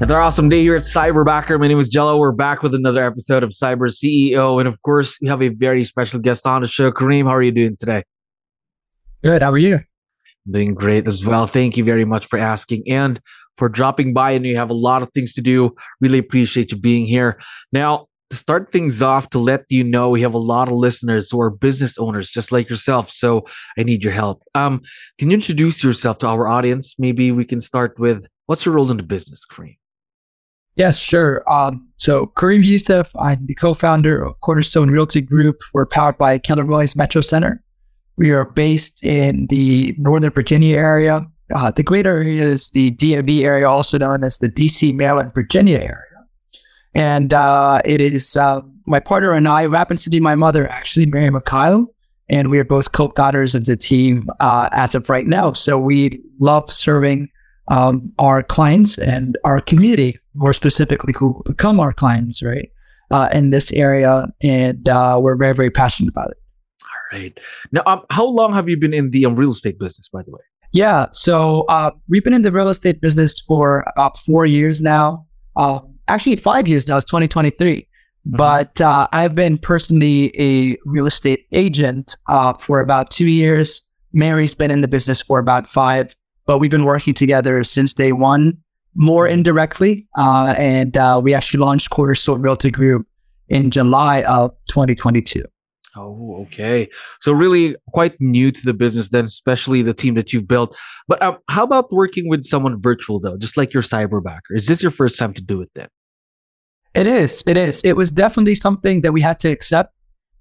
Another awesome day here at Cyberbacker. My name is Jello. We're back with another episode of Cyber CEO. And of course, we have a very special guest on the show. Kareem, how are you doing today? Good. How are you? Doing great as well. Thank you very much for asking and for dropping by. And you have a lot of things to do. Really appreciate you being here. Now, to start things off, to let you know, we have a lot of listeners who are business owners just like yourself. So I need your help. Um, can you introduce yourself to our audience? Maybe we can start with what's your role in the business, Kareem? Yes, sure. Um, so Kareem Youssef, I'm the co-founder of Cornerstone Realty Group. We're powered by Keller Williams Metro Center. We are based in the Northern Virginia area. Uh, the greater area is the DMV area, also known as the DC, Maryland, Virginia area. And uh, it is uh, my partner and I, who happens to be my mother, actually, Mary Mikhail. And we are both co-founders of the team uh, as of right now. So we love serving um, our clients and our community, more specifically, who become our clients, right, uh, in this area. And uh, we're very, very passionate about it. All right. Now, um, how long have you been in the um, real estate business, by the way? Yeah. So uh, we've been in the real estate business for about four years now. Uh, actually, five years now. It's 2023. Mm-hmm. But uh, I've been personally a real estate agent uh, for about two years. Mary's been in the business for about five but we've been working together since day one, more mm-hmm. indirectly. Uh, and uh, we actually launched Cornerstone Realty Group in July of 2022. Oh, okay. So really quite new to the business then, especially the team that you've built. But um, how about working with someone virtual though, just like your cyberbacker? Is this your first time to do it then? It is. It is. It was definitely something that we had to accept.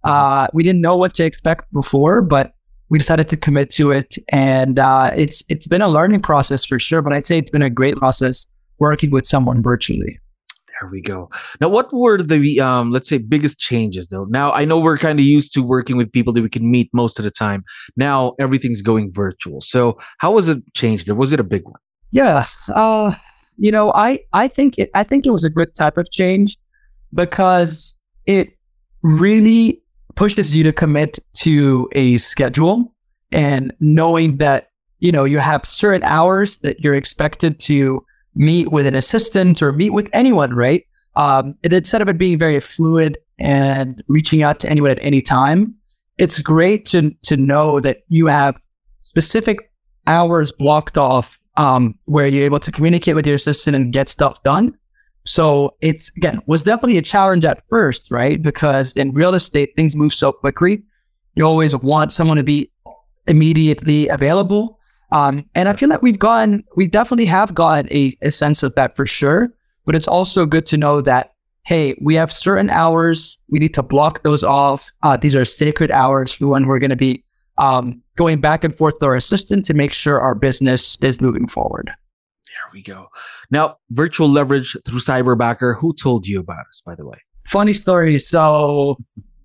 Mm-hmm. Uh, we didn't know what to expect before, but we decided to commit to it, and uh, it's it's been a learning process for sure. But I'd say it's been a great process working with someone virtually. There we go. Now, what were the um, let's say biggest changes though? Now, I know we're kind of used to working with people that we can meet most of the time. Now everything's going virtual. So, how was it changed? There was it a big one? Yeah, uh, you know, I I think it I think it was a good type of change because it really pushes you to commit to a schedule and knowing that, you know, you have certain hours that you're expected to meet with an assistant or meet with anyone, right? Um, and instead of it being very fluid and reaching out to anyone at any time, it's great to, to know that you have specific hours blocked off um, where you're able to communicate with your assistant and get stuff done. So it's again was definitely a challenge at first, right? Because in real estate, things move so quickly. You always want someone to be immediately available. Um, and I feel like we've gotten, we definitely have gotten a, a sense of that for sure. But it's also good to know that, hey, we have certain hours. We need to block those off. Uh, these are sacred hours for when we're going to be um, going back and forth with our assistant to make sure our business is moving forward we go. Now, virtual leverage through Cyberbacker. Who told you about us, by the way? Funny story. So,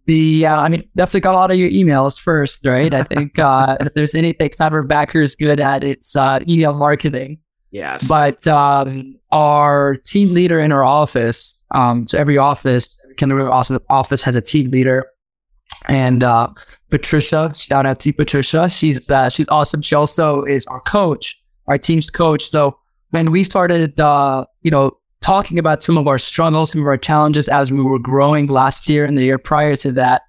the uh, I mean, definitely got a lot of your emails first, right? I think uh, if there's anything Cyberbacker is good at, it's uh, email marketing. Yes. But um, our team leader in our office, um, so every office, kind of office has a team leader. And uh, Patricia, shout out to Patricia. She's uh, she's awesome. She also is our coach, our team's coach. So when we started, uh, you know, talking about some of our struggles, some of our challenges as we were growing last year and the year prior to that,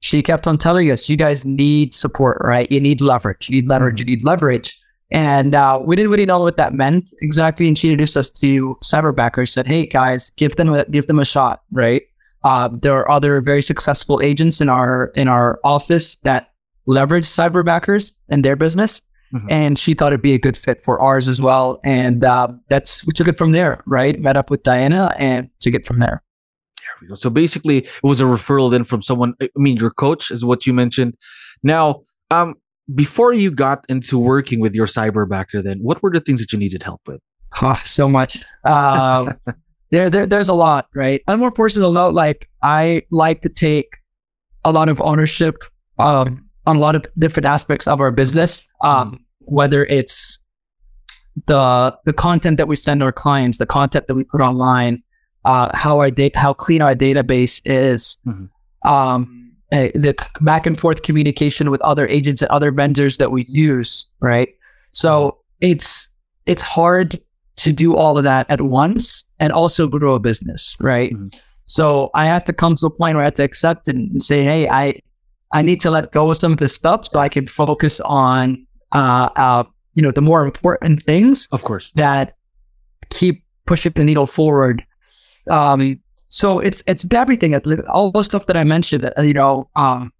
she kept on telling us, you guys need support, right? You need leverage. You need leverage. You need leverage. And uh, we didn't really know what that meant exactly. And she introduced us to cyberbackers. Said, "Hey guys, give them a, give them a shot." Right? Uh, there are other very successful agents in our in our office that leverage Cyberbackers in their business. Mm-hmm. And she thought it'd be a good fit for ours as well. And uh, that's, we took it from there, right? Met up with Diana and took it from there. There we go. So basically, it was a referral then from someone, I mean, your coach is what you mentioned. Now, um, before you got into working with your cyberbacker, then what were the things that you needed help with? Oh, so much. Um, there, there, there's a lot, right? On a more personal note, like I like to take a lot of ownership um, on a lot of different aspects of our business, um, whether it's the the content that we send our clients, the content that we put online, uh, how our data, how clean our database is, mm-hmm. um, uh, the back and forth communication with other agents and other vendors that we use, right? So it's it's hard to do all of that at once and also grow a business, right? Mm-hmm. So I have to come to a point where I have to accept and say, hey, I I need to let go of some of this stuff so I can focus on uh, uh you know the more important things, of course, that keep pushing the needle forward. Um, so it's it's everything, all the stuff that I mentioned. Uh, you know, um,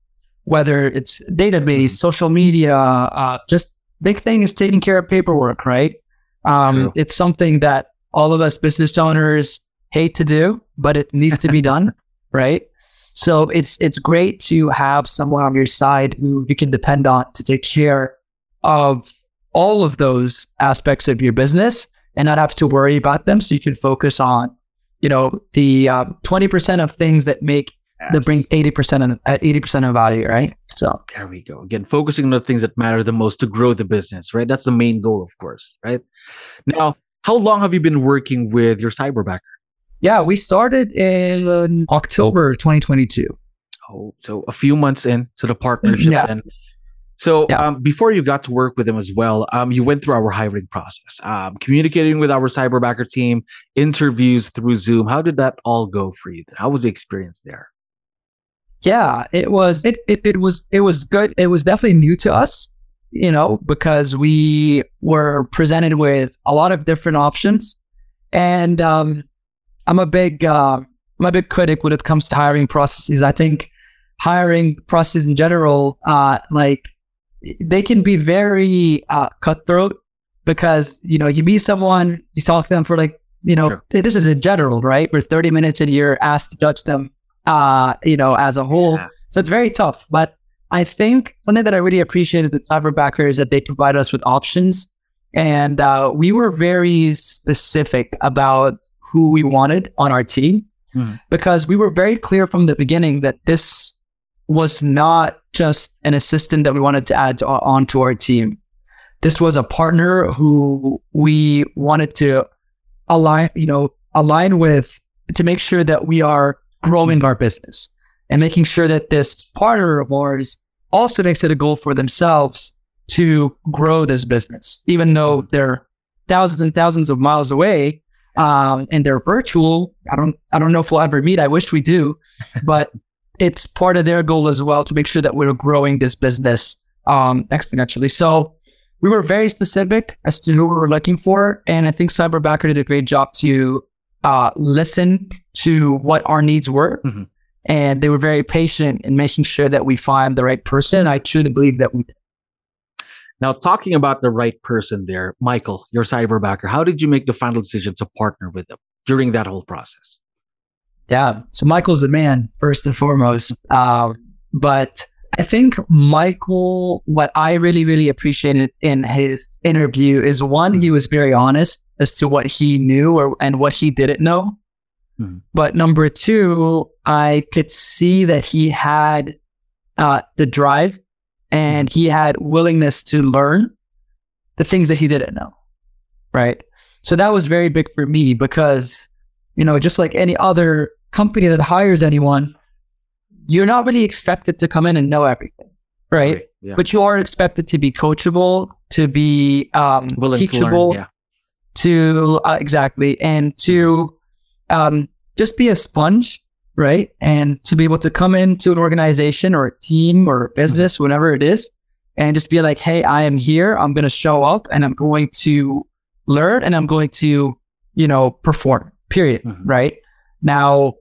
whether it's database, mm-hmm. social media, uh, just big thing is taking care of paperwork, right? Um, it's something that all of us business owners hate to do, but it needs to be done, right? So it's it's great to have someone on your side who you can depend on to take care of all of those aspects of your business and not have to worry about them. So you can focus on you know, the uh, twenty uh, percent of things that make yes. that bring eighty percent of uh, eighty percent of value, right? So there we go. Again, focusing on the things that matter the most to grow the business, right? That's the main goal, of course, right? Now, how long have you been working with your cyberbacker? Yeah, we started in October 2022. Oh, so a few months in to the partnership, yeah. and so yeah. um, before you got to work with them as well, um, you went through our hiring process, um, communicating with our cyberbacker team, interviews through Zoom. How did that all go for you? How was the experience there? Yeah, it was. It, it it was it was good. It was definitely new to us, you know, because we were presented with a lot of different options, and um, I'm a big uh, I'm a big critic when it comes to hiring processes. I think hiring processes in general, uh, like they can be very uh, cutthroat because you know you meet someone, you talk to them for like you know sure. this is in general, right? For thirty minutes and you're asked to judge them, uh, you know, as a whole. Yeah. So it's very tough. But I think something that I really appreciated with Cyberbacker is that they provide us with options, and uh, we were very specific about who we wanted on our team mm. because we were very clear from the beginning that this was not just an assistant that we wanted to add to, onto our team. This was a partner who we wanted to align, you know, align with to make sure that we are growing our business and making sure that this partner of ours also makes it a goal for themselves to grow this business, even though they're thousands and thousands of miles away um, and they're virtual. I don't, I don't know if we'll ever meet. I wish we do, but it's part of their goal as well to make sure that we're growing this business um, exponentially. So we were very specific as to who we were looking for. And I think Cyberbacker did a great job to uh, listen to what our needs were. Mm-hmm. And they were very patient in making sure that we find the right person. I truly believe that we did. Now, talking about the right person there, Michael, your cyberbacker, how did you make the final decision to partner with them during that whole process? Yeah. So Michael's the man, first and foremost. Um, but I think Michael, what I really, really appreciated in his interview is one, he was very honest as to what he knew or and what he didn't know. Mm-hmm. But number two, I could see that he had uh, the drive and he had willingness to learn the things that he didn't know. Right. So that was very big for me because you know, just like any other company that hires anyone, you're not really expected to come in and know everything, right? right yeah. But you are expected to be coachable, to be um, teachable, to, learn, yeah. to uh, exactly, and to um, just be a sponge, right? And to be able to come into an organization or a team or a business, mm-hmm. whatever it is, and just be like, hey, I am here. I'm going to show up and I'm going to learn and I'm going to, you know, perform period. Mm-hmm. Right now,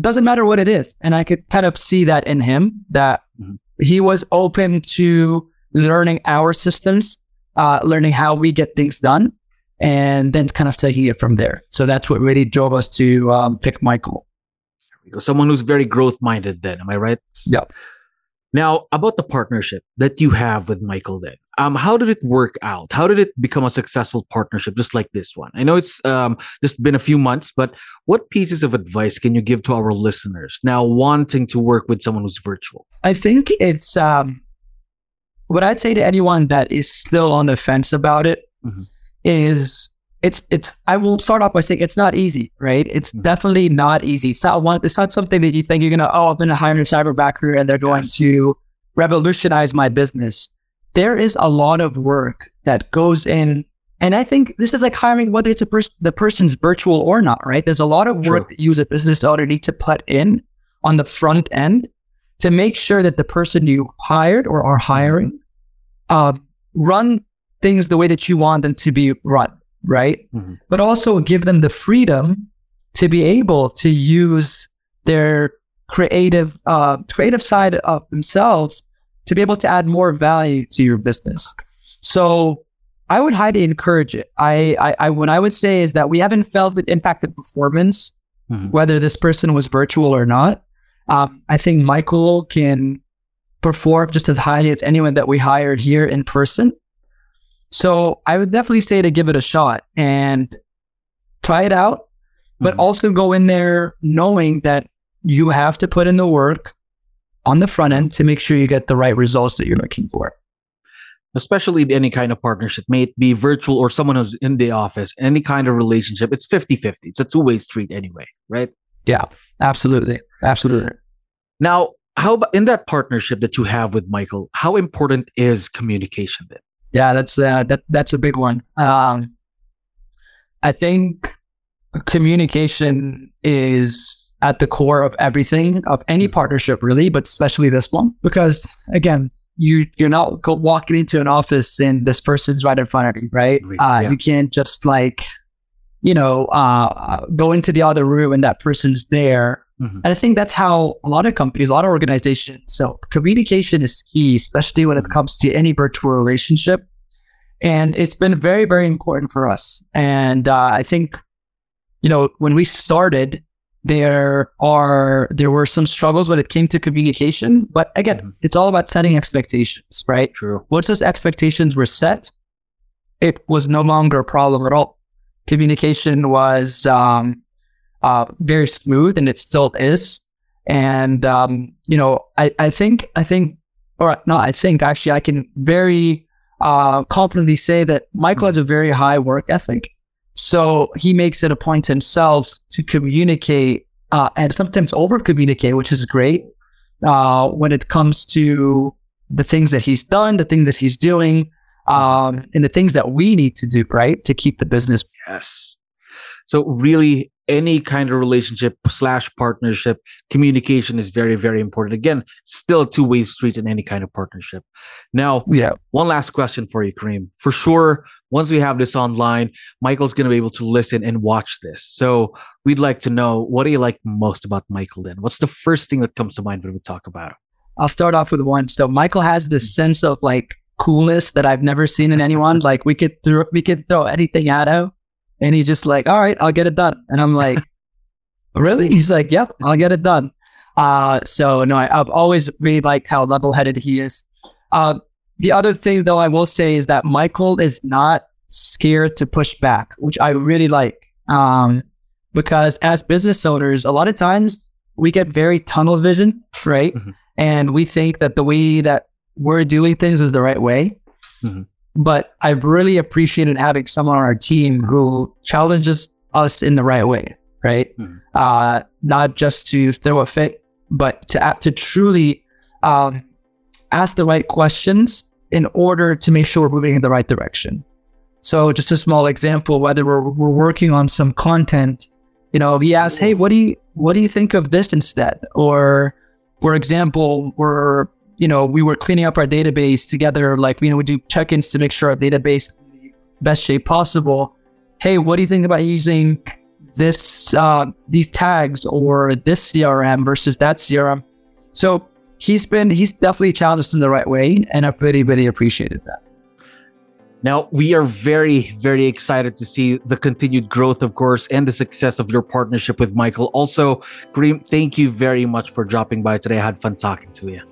doesn't matter what it is. And I could kind of see that in him that mm-hmm. he was open to learning our systems, uh, learning how we get things done, and then kind of taking it from there. So that's what really drove us to um, pick Michael. Someone who's very growth minded, then, am I right? Yep. Now, about the partnership that you have with Michael, then, um, how did it work out? How did it become a successful partnership, just like this one? I know it's um, just been a few months, but what pieces of advice can you give to our listeners now wanting to work with someone who's virtual? I think it's um, what I'd say to anyone that is still on the fence about it mm-hmm. is it's it's I will start off by saying it's not easy, right? It's mm-hmm. definitely not easy. It's not one it's not something that you think you're gonna, oh, I'm gonna hire a cyberbacker and they're going yes. to revolutionize my business. There is a lot of work that goes in and I think this is like hiring whether it's a person the person's virtual or not, right? There's a lot of work True. that you as a business owner need to put in on the front end to make sure that the person you hired or are hiring uh, run things the way that you want them to be run right? Mm-hmm. But also give them the freedom to be able to use their creative uh, creative side of themselves to be able to add more value to your business. So I would highly encourage it. I, I, I what I would say is that we haven't felt it impacted performance, mm-hmm. whether this person was virtual or not. Um, I think Michael can perform just as highly as anyone that we hired here in person. So I would definitely say to give it a shot and try it out, but mm-hmm. also go in there knowing that you have to put in the work on the front end to make sure you get the right results that you're looking for. Especially any kind of partnership, may it be virtual or someone who's in the office, any kind of relationship, it's 50 50. It's a two way street anyway, right? Yeah, absolutely. Absolutely. Now, how about in that partnership that you have with Michael, how important is communication then? Yeah, that's uh, that that's a big one. Um, I think communication is at the core of everything of any mm-hmm. partnership, really, but especially this one because again, you you're not walking into an office and this person's right in front of you, right? Uh, yeah. You can't just like you know uh, go into the other room and that person's there Mm-hmm. And I think that's how a lot of companies, a lot of organizations. So communication is key, especially when it mm-hmm. comes to any virtual relationship. And it's been very, very important for us. And uh, I think, you know, when we started, there are there were some struggles when it came to communication. But again, mm-hmm. it's all about setting expectations, right? True. Once those expectations were set, it was no longer a problem at all. Communication was um, uh, very smooth, and it still is. And um, you know, I, I think I think, or no, I think actually I can very uh, confidently say that Michael has a very high work ethic. So he makes it a point himself to communicate uh, and sometimes over communicate, which is great uh, when it comes to the things that he's done, the things that he's doing, um, and the things that we need to do, right, to keep the business. Yes. So really, any kind of relationship slash partnership, communication is very, very important. Again, still a two way street in any kind of partnership. Now, yeah. One last question for you, Kareem. For sure, once we have this online, Michael's going to be able to listen and watch this. So we'd like to know what do you like most about Michael? Then, what's the first thing that comes to mind when we talk about him? I'll start off with one. So Michael has this sense of like coolness that I've never seen in anyone. like we could throw we could throw anything at him and he's just like, all right, I'll get it done. And I'm like, really? He's like, yep, I'll get it done. Uh, so no, I, have always really liked how level headed he is. Uh, the other thing though, I will say is that Michael is not scared to push back, which I really like. Um, because as business owners, a lot of times we get very tunnel vision, right? Mm-hmm. And we think that the way that we're doing things is the right way. Mm-hmm. But I've really appreciated having someone on our team who challenges us in the right way, right? Mm-hmm. Uh, not just to throw a fit, but to to truly um, ask the right questions in order to make sure we're moving in the right direction. So, just a small example: whether we're we're working on some content, you know, he asks, "Hey, what do you what do you think of this instead?" Or, for example, we're you know, we were cleaning up our database together. Like, you know, we do check-ins to make sure our database is in the best shape possible. Hey, what do you think about using this uh, these tags or this CRM versus that CRM? So he's been he's definitely challenged in the right way, and I've really really appreciated that. Now, we are very, very excited to see the continued growth, of course, and the success of your partnership with Michael. Also, Kareem, thank you very much for dropping by today. I had fun talking to you.